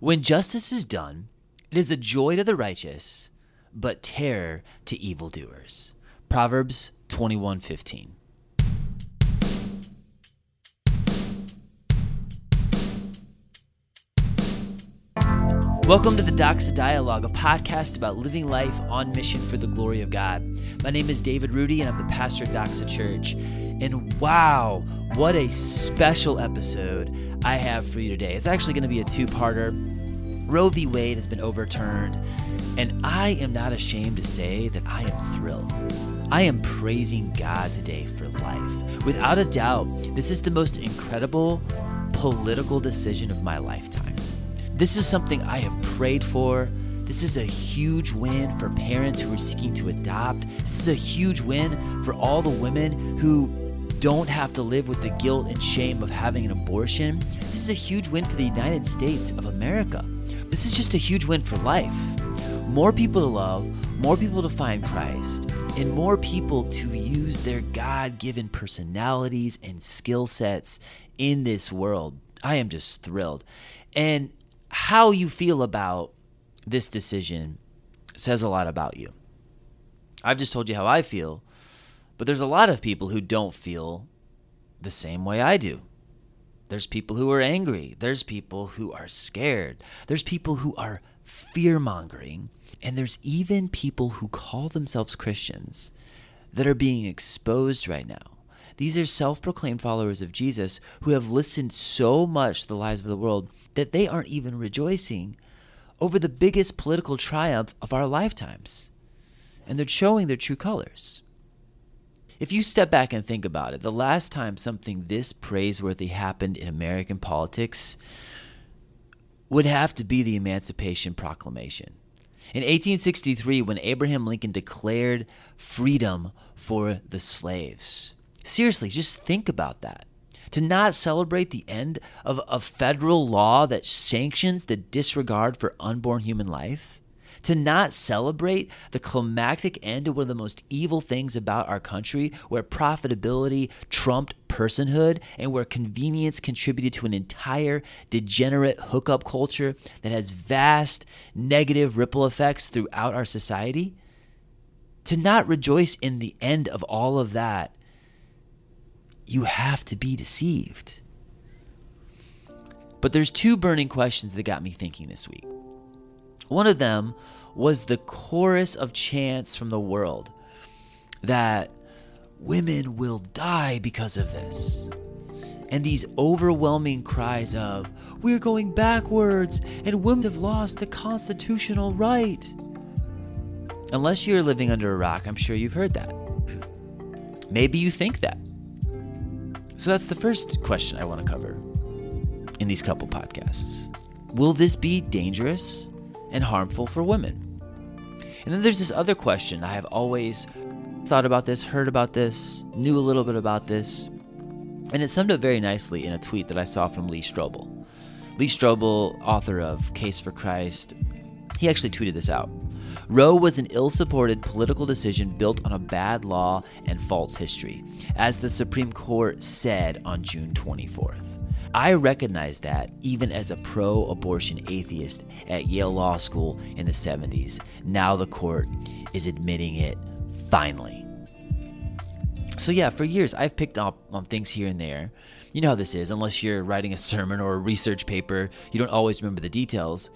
When justice is done, it is a joy to the righteous, but terror to evildoers. Proverbs 21:15. Welcome to the Doxa Dialogue, a podcast about living life on mission for the glory of God. My name is David Rudy, and I'm the pastor at Doxa Church. And wow, what a special episode I have for you today. It's actually going to be a two parter. Roe v. Wade has been overturned, and I am not ashamed to say that I am thrilled. I am praising God today for life. Without a doubt, this is the most incredible political decision of my lifetime. This is something I have prayed for. This is a huge win for parents who are seeking to adopt. This is a huge win for all the women who don't have to live with the guilt and shame of having an abortion. This is a huge win for the United States of America. This is just a huge win for life. More people to love, more people to find Christ, and more people to use their God given personalities and skill sets in this world. I am just thrilled. And how you feel about this decision says a lot about you. I've just told you how I feel, but there's a lot of people who don't feel the same way I do. There's people who are angry. There's people who are scared. There's people who are fear mongering. And there's even people who call themselves Christians that are being exposed right now. These are self proclaimed followers of Jesus who have listened so much to the lies of the world that they aren't even rejoicing over the biggest political triumph of our lifetimes. And they're showing their true colors. If you step back and think about it, the last time something this praiseworthy happened in American politics would have to be the Emancipation Proclamation. In 1863, when Abraham Lincoln declared freedom for the slaves. Seriously, just think about that to not celebrate the end of a federal law that sanctions the disregard for unborn human life, to not celebrate the climactic end of one of the most evil things about our country, where profitability trumped personhood and where convenience contributed to an entire degenerate hookup culture that has vast negative ripple effects throughout our society, to not rejoice in the end of all of that you have to be deceived. But there's two burning questions that got me thinking this week. One of them was the chorus of chants from the world that women will die because of this. And these overwhelming cries of, we're going backwards and women have lost the constitutional right. Unless you're living under a rock, I'm sure you've heard that. Maybe you think that. So that's the first question I want to cover in these couple podcasts. Will this be dangerous and harmful for women? And then there's this other question I have always thought about this, heard about this, knew a little bit about this, and it summed up very nicely in a tweet that I saw from Lee Strobel. Lee Strobel, author of Case for Christ, he actually tweeted this out. Roe was an ill supported political decision built on a bad law and false history, as the Supreme Court said on June 24th. I recognize that even as a pro abortion atheist at Yale Law School in the 70s. Now the court is admitting it finally. So, yeah, for years I've picked up on things here and there. You know how this is, unless you're writing a sermon or a research paper, you don't always remember the details.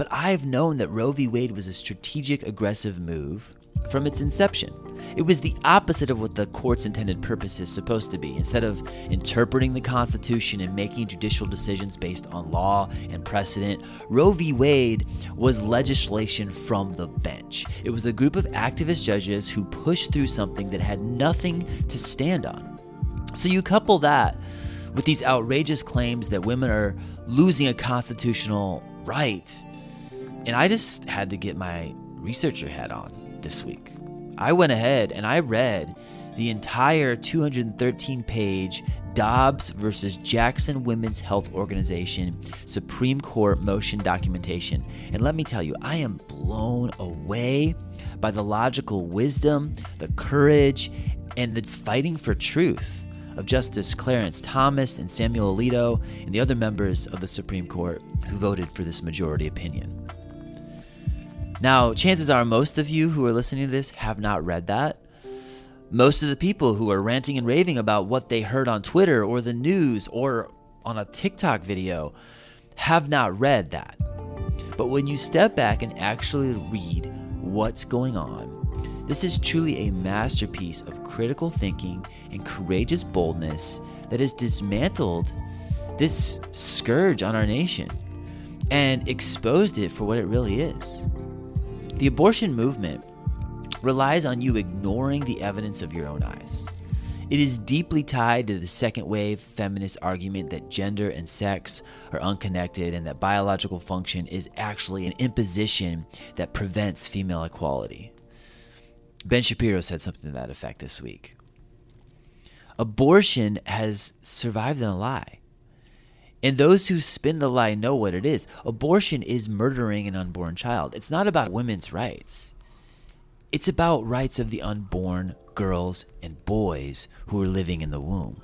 But I've known that Roe v. Wade was a strategic, aggressive move from its inception. It was the opposite of what the court's intended purpose is supposed to be. Instead of interpreting the Constitution and making judicial decisions based on law and precedent, Roe v. Wade was legislation from the bench. It was a group of activist judges who pushed through something that had nothing to stand on. So you couple that with these outrageous claims that women are losing a constitutional right and I just had to get my researcher hat on this week. I went ahead and I read the entire 213 page Dobbs versus Jackson Women's Health Organization Supreme Court motion documentation. And let me tell you, I am blown away by the logical wisdom, the courage, and the fighting for truth of Justice Clarence Thomas and Samuel Alito and the other members of the Supreme Court who voted for this majority opinion. Now, chances are most of you who are listening to this have not read that. Most of the people who are ranting and raving about what they heard on Twitter or the news or on a TikTok video have not read that. But when you step back and actually read what's going on, this is truly a masterpiece of critical thinking and courageous boldness that has dismantled this scourge on our nation and exposed it for what it really is. The abortion movement relies on you ignoring the evidence of your own eyes. It is deeply tied to the second wave feminist argument that gender and sex are unconnected and that biological function is actually an imposition that prevents female equality. Ben Shapiro said something to that effect this week. Abortion has survived in a lie. And those who spin the lie know what it is. Abortion is murdering an unborn child. It's not about women's rights. It's about rights of the unborn girls and boys who are living in the womb.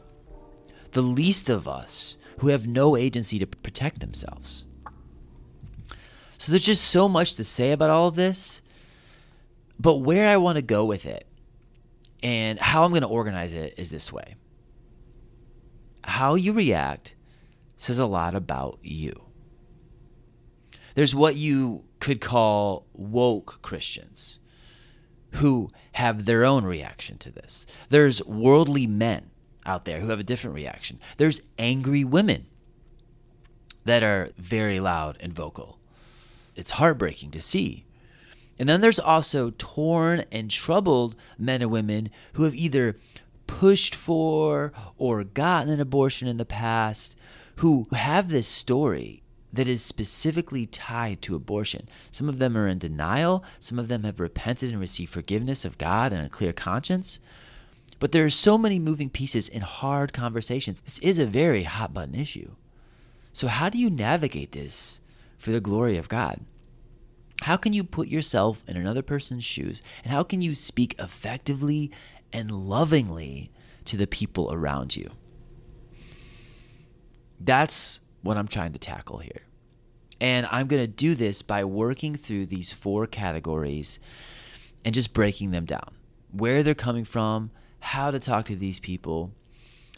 The least of us who have no agency to protect themselves. So there's just so much to say about all of this. But where I want to go with it and how I'm going to organize it is this way how you react says a lot about you. There's what you could call woke Christians who have their own reaction to this. There's worldly men out there who have a different reaction. There's angry women that are very loud and vocal. It's heartbreaking to see. And then there's also torn and troubled men and women who have either pushed for or gotten an abortion in the past, who have this story that is specifically tied to abortion. Some of them are in denial, some of them have repented and received forgiveness of God and a clear conscience. But there are so many moving pieces in hard conversations. This is a very hot button issue. So, how do you navigate this for the glory of God? How can you put yourself in another person's shoes? And how can you speak effectively and lovingly to the people around you? That's what I'm trying to tackle here. And I'm going to do this by working through these four categories and just breaking them down where they're coming from, how to talk to these people.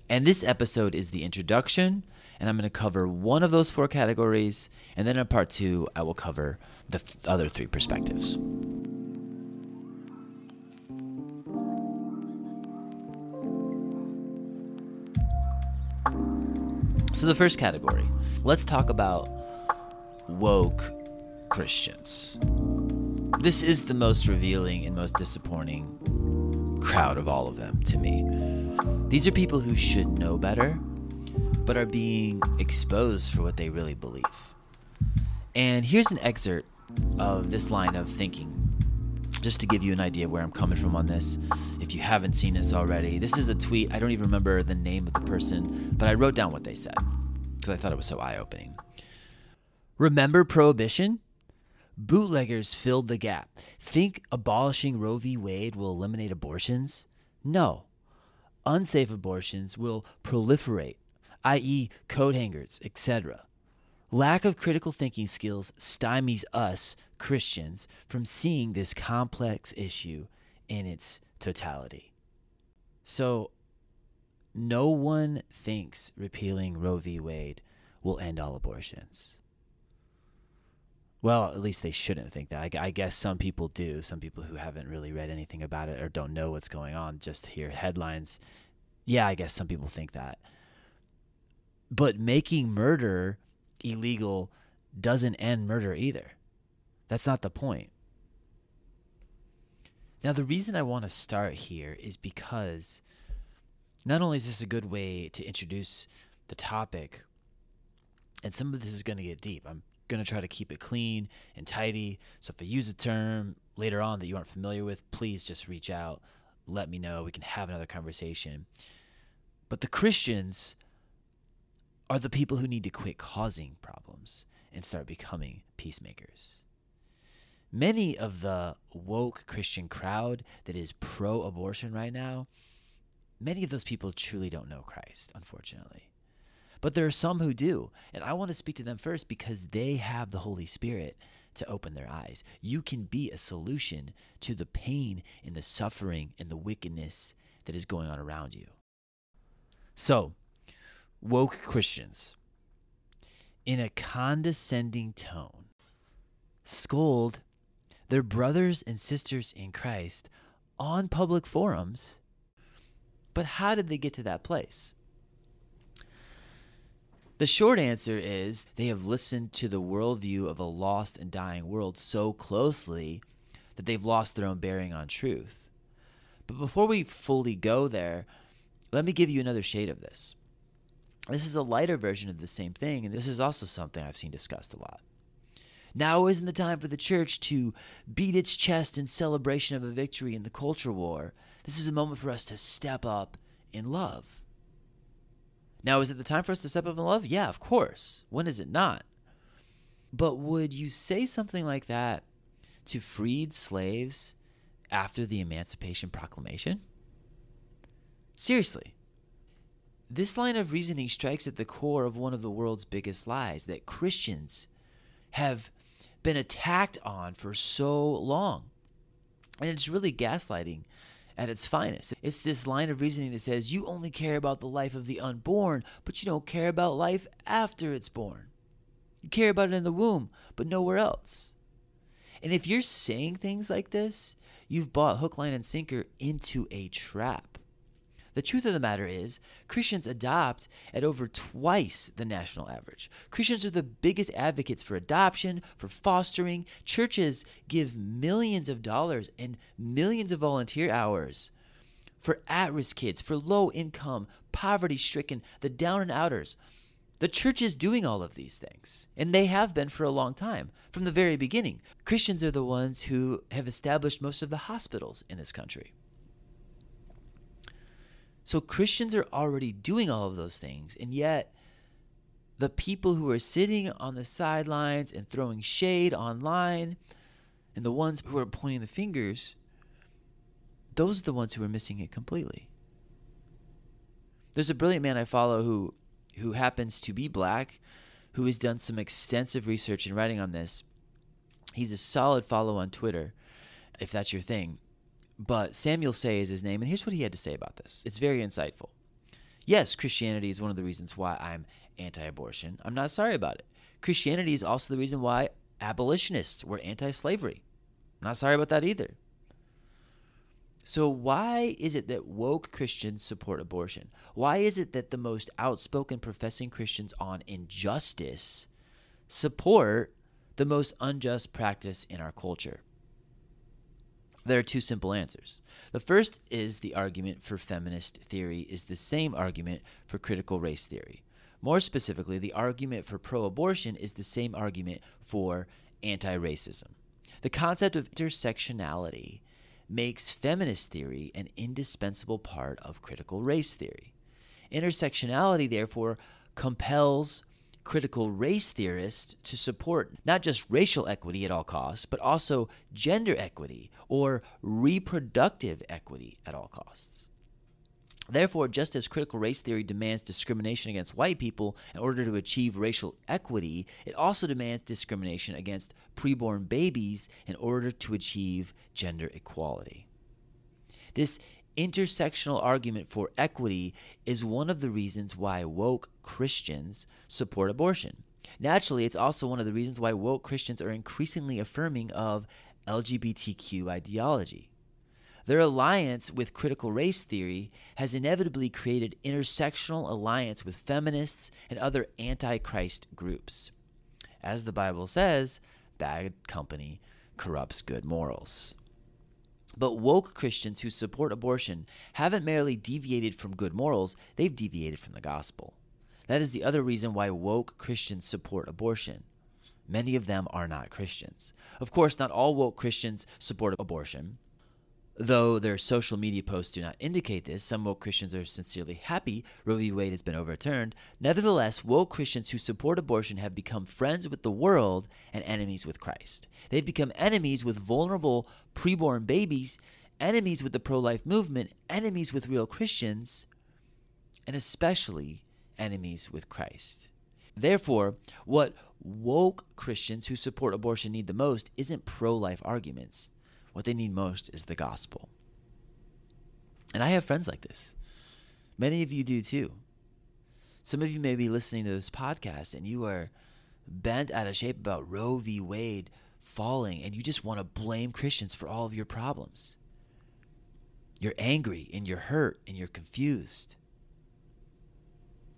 And this episode is the introduction and I'm going to cover one of those four categories. And then in part two, I will cover the th- other three perspectives. So, the first category, let's talk about woke Christians. This is the most revealing and most disappointing crowd of all of them to me. These are people who should know better but are being exposed for what they really believe. And here's an excerpt of this line of thinking, just to give you an idea of where I'm coming from on this. If you haven't seen this already, this is a tweet. I don't even remember the name of the person, but I wrote down what they said because I thought it was so eye opening. Remember prohibition? Bootleggers filled the gap. Think abolishing Roe v. Wade will eliminate abortions? No. Unsafe abortions will proliferate i.e., coat hangers, etc. Lack of critical thinking skills stymies us, Christians, from seeing this complex issue in its totality. So, no one thinks repealing Roe v. Wade will end all abortions. Well, at least they shouldn't think that. I, I, guess some people do. Some people who haven't really read anything about it or don't know what's going on just hear headlines. Yeah, I guess some people think that. But making murder illegal doesn't end murder either. That's not the point. Now, the reason I want to start here is because not only is this a good way to introduce the topic, and some of this is going to get deep. I'm going to try to keep it clean and tidy. So if I use a term later on that you aren't familiar with, please just reach out. Let me know. We can have another conversation. But the Christians are the people who need to quit causing problems and start becoming peacemakers. Many of the woke Christian crowd that is pro abortion right now many of those people truly don't know Christ, unfortunately. But there are some who do. And I want to speak to them first because they have the Holy Spirit to open their eyes. You can be a solution to the pain and the suffering and the wickedness that is going on around you. So, woke Christians, in a condescending tone, scold their brothers and sisters in Christ on public forums. But how did they get to that place? The short answer is they have listened to the worldview of a lost and dying world so closely that they've lost their own bearing on truth. But before we fully go there, let me give you another shade of this. This is a lighter version of the same thing, and this is also something I've seen discussed a lot. Now isn't the time for the church to beat its chest in celebration of a victory in the culture war. This is a moment for us to step up in love. Now, is it the time for us to step up in love? Yeah, of course. When is it not? But would you say something like that to freed slaves after the Emancipation Proclamation? Seriously. This line of reasoning strikes at the core of one of the world's biggest lies that Christians have been attacked on for so long. And it's really gaslighting at its finest. It's this line of reasoning that says you only care about the life of the unborn, but you don't care about life after it's born. You care about it in the womb, but nowhere else. And if you're saying things like this, you've bought hook, line, and sinker into a trap. The truth of the matter is, Christians adopt at over twice the national average. Christians are the biggest advocates for adoption, for fostering. Churches give millions of dollars and millions of volunteer hours for at risk kids, for low income, poverty stricken, the down and outers. The church is doing all of these things, and they have been for a long time, from the very beginning. Christians are the ones who have established most of the hospitals in this country. So Christians are already doing all of those things, and yet the people who are sitting on the sidelines and throwing shade online and the ones who are pointing the fingers, those are the ones who are missing it completely. There's a brilliant man I follow who who happens to be black, who has done some extensive research and writing on this. He's a solid follow on Twitter, if that's your thing. But Samuel Sey is his name, and here's what he had to say about this. It's very insightful. Yes, Christianity is one of the reasons why I'm anti abortion. I'm not sorry about it. Christianity is also the reason why abolitionists were anti slavery. Not sorry about that either. So, why is it that woke Christians support abortion? Why is it that the most outspoken professing Christians on injustice support the most unjust practice in our culture? There are two simple answers. The first is the argument for feminist theory is the same argument for critical race theory. More specifically, the argument for pro abortion is the same argument for anti racism. The concept of intersectionality makes feminist theory an indispensable part of critical race theory. Intersectionality, therefore, compels critical race theorists to support not just racial equity at all costs, but also gender equity or reproductive equity at all costs. Therefore, just as critical race theory demands discrimination against white people in order to achieve racial equity, it also demands discrimination against preborn babies in order to achieve gender equality. This intersectional argument for equity is one of the reasons why woke Christians support abortion. Naturally, it's also one of the reasons why woke Christians are increasingly affirming of LGBTQ ideology. Their alliance with critical race theory has inevitably created intersectional alliance with feminists and other anti-Christ groups. As the Bible says, bad company corrupts good morals. But woke Christians who support abortion haven't merely deviated from good morals, they've deviated from the gospel. That is the other reason why woke Christians support abortion. Many of them are not Christians. Of course, not all woke Christians support abortion. Though their social media posts do not indicate this, some woke Christians are sincerely happy Roe v. Wade has been overturned. Nevertheless, woke Christians who support abortion have become friends with the world and enemies with Christ. They've become enemies with vulnerable preborn babies enemies with the pro life movement, enemies with real Christians, and especially enemies with Christ. Therefore, what woke Christians who support abortion need the most isn't pro life arguments. What they need most is the gospel. And I have friends like this. Many of you do too. Some of you may be listening to this podcast and you are bent out of shape about Roe v. Wade falling and you just want to blame Christians for all of your problems. You're angry and you're hurt and you're confused.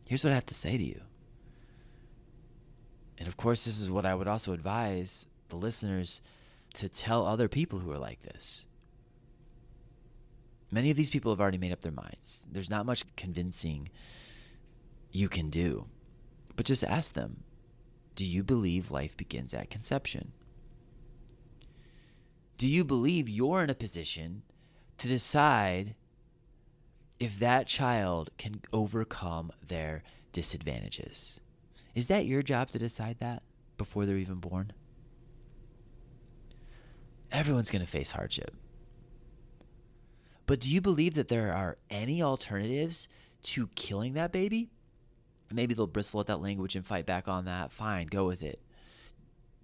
Here's what I have to say to you. And of course, this is what I would also advise the listeners to tell other people who are like this. Many of these people have already made up their minds. There's not much convincing you can do. But just ask them Do you believe life begins at conception? Do you believe you're in a position to decide if that child can overcome their disadvantages? Is that your job to decide that before they're even born? Everyone's going to face hardship. But do you believe that there are any alternatives to killing that baby? Maybe they'll bristle at that language and fight back on that. Fine, go with it.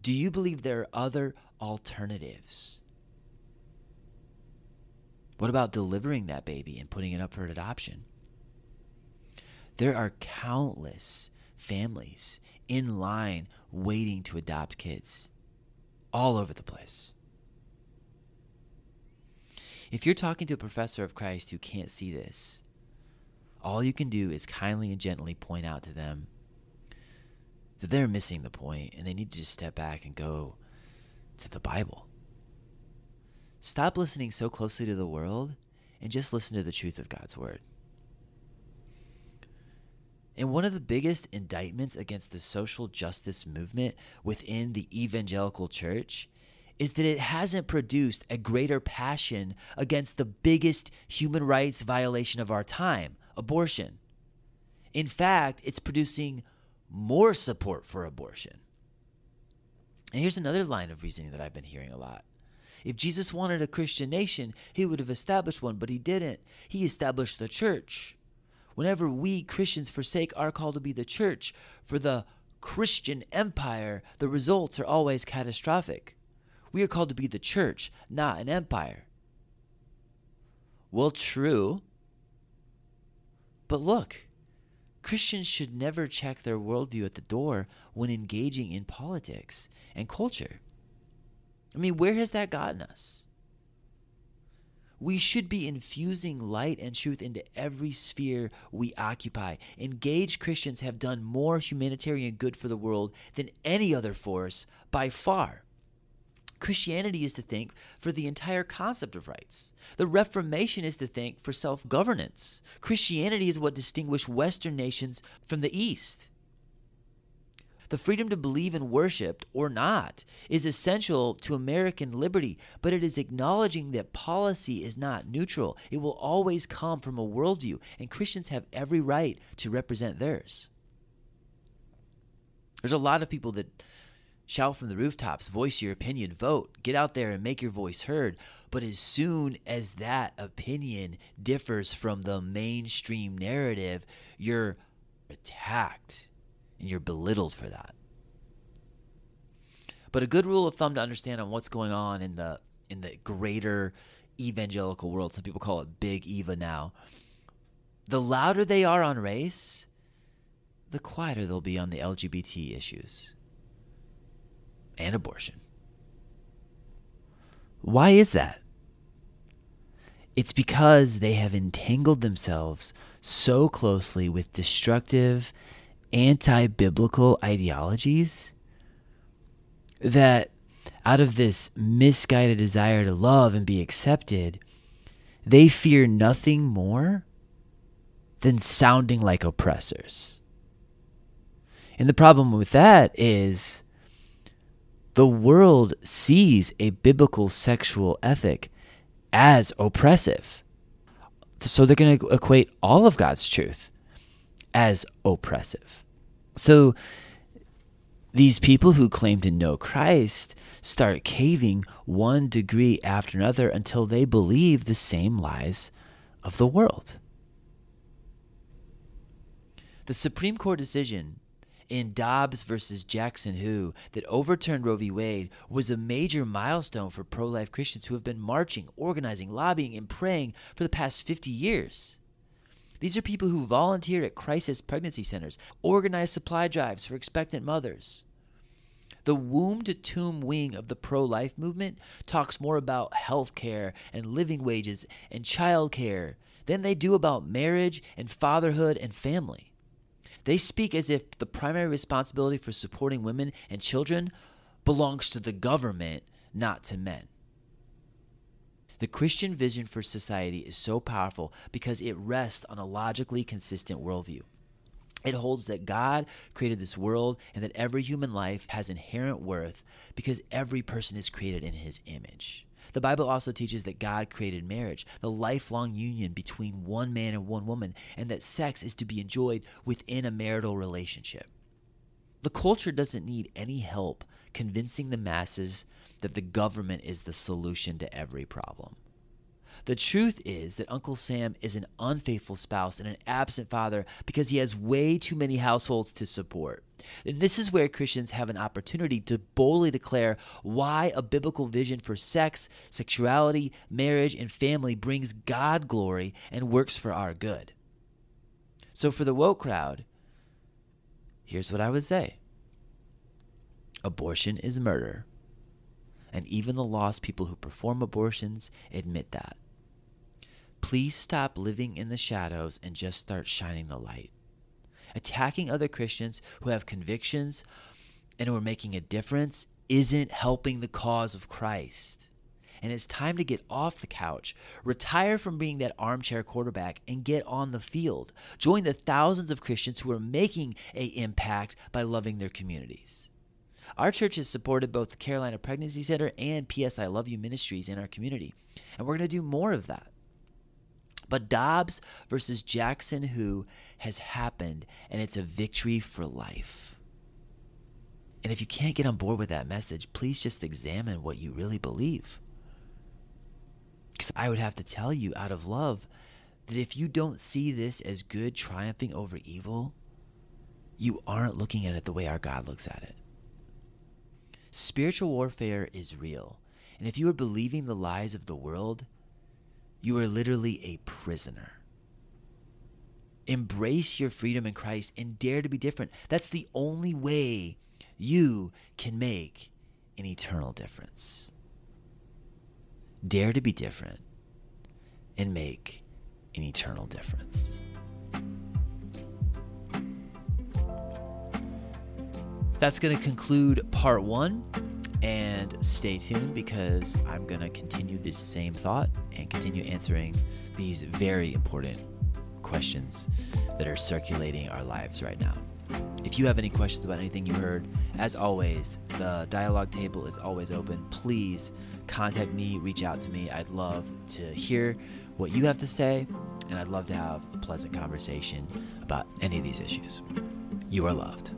Do you believe there are other alternatives? What about delivering that baby and putting it up for adoption? There are countless families in line waiting to adopt kids all over the place. If you're talking to a professor of Christ who can't see this, all you can do is kindly and gently point out to them that they're missing the point and they need to just step back and go to the Bible. Stop listening so closely to the world and just listen to the truth of God's word. And one of the biggest indictments against the social justice movement within the evangelical church is that it hasn't produced a greater passion against the biggest human rights violation of our time abortion. In fact, it's producing more support for abortion. And here's another line of reasoning that I've been hearing a lot. If Jesus wanted a Christian nation, he would have established one, but he didn't. He established the church. Whenever we Christians forsake our call to be the church for the Christian empire, the results are always catastrophic. We are called to be the church, not an empire. Well, true. But look, Christians should never check their worldview at the door when engaging in politics and culture. I mean, where has that gotten us? We should be infusing light and truth into every sphere we occupy. Engaged Christians have done more humanitarian good for the world than any other force by far. Christianity is to think for the entire concept of rights. The Reformation is to think for self governance. Christianity is what distinguished Western nations from the East. The freedom to believe and worship or not is essential to American liberty, but it is acknowledging that policy is not neutral. It will always come from a worldview, and Christians have every right to represent theirs. There's a lot of people that Shout from the rooftops, voice your opinion, vote, get out there and make your voice heard. But as soon as that opinion differs from the mainstream narrative, you're attacked and you're belittled for that. But a good rule of thumb to understand on what's going on in the in the greater evangelical world, some people call it big Eva now. The louder they are on race, the quieter they'll be on the LGBT issues and abortion. Why is that? It's because they have entangled themselves so closely with destructive, anti biblical ideologies that out of this misguided desire to love and be accepted, they fear nothing more than sounding like oppressors. And the problem with that is the world sees a biblical sexual ethic as oppressive. So they're going to equate all of God's truth as oppressive. So These people who claim to know Christ start caving one degree after another until they believe the same lies of the world. The Supreme Court decision in Dobbs versus Jackson Who that overturned Roe v. Wade was a major milestone for pro life Christians who have been marching, organizing, lobbying, and praying for the past 50 years. These are people who volunteered at crisis pregnancy centers, organized supply drives for expectant mothers. The womb to tomb wing of the pro life movement talks more about health care and living wages and child care than they do about marriage and fatherhood and family. They speak as if the primary responsibility for supporting women and children belongs to the government, not to men. The Christian vision for society is so powerful because it rests on a logically consistent worldview. It holds that God created this world and that every human life has inherent worth because every person is created in his image. The Bible also teaches that God created marriage, the lifelong union between one man and one woman, and that sex is to be enjoyed within a marital relationship. The culture doesn't need any help convincing the masses that the government is the solution to every problem. The truth is that Uncle Sam is an unfaithful spouse and an absent father because he has way too many households to support. And this is where Christians have an opportunity to boldly declare why a biblical vision for sex, sexuality, marriage, and family brings God glory and works for our good. So, for the woke crowd, here's what I would say abortion is murder. And even the lost people who perform abortions admit that. Please stop living in the shadows and just start shining the light. Attacking other Christians who have convictions and who are making a difference isn't helping the cause of Christ. And it's time to get off the couch, retire from being that armchair quarterback, and get on the field. Join the thousands of Christians who are making a impact by loving their communities. Our church has supported both the Carolina Pregnancy Center and PS I Love You ministries in our community, and we're going to do more of that. But Dobbs versus Jackson Who has happened, and it's a victory for life. And if you can't get on board with that message, please just examine what you really believe. Because I would have to tell you out of love that if you don't see this as good triumphing over evil, you aren't looking at it the way our God looks at it. Spiritual warfare is real. And if you are believing the lies of the world, you are literally a prisoner. Embrace your freedom in Christ and dare to be different. That's the only way you can make an eternal difference. Dare to be different and make an eternal difference. That's going to conclude part one. And stay tuned because I'm going to continue this same thought and continue answering these very important questions that are circulating our lives right now. If you have any questions about anything you heard, as always, the dialogue table is always open. Please contact me, reach out to me. I'd love to hear what you have to say, and I'd love to have a pleasant conversation about any of these issues. You are loved.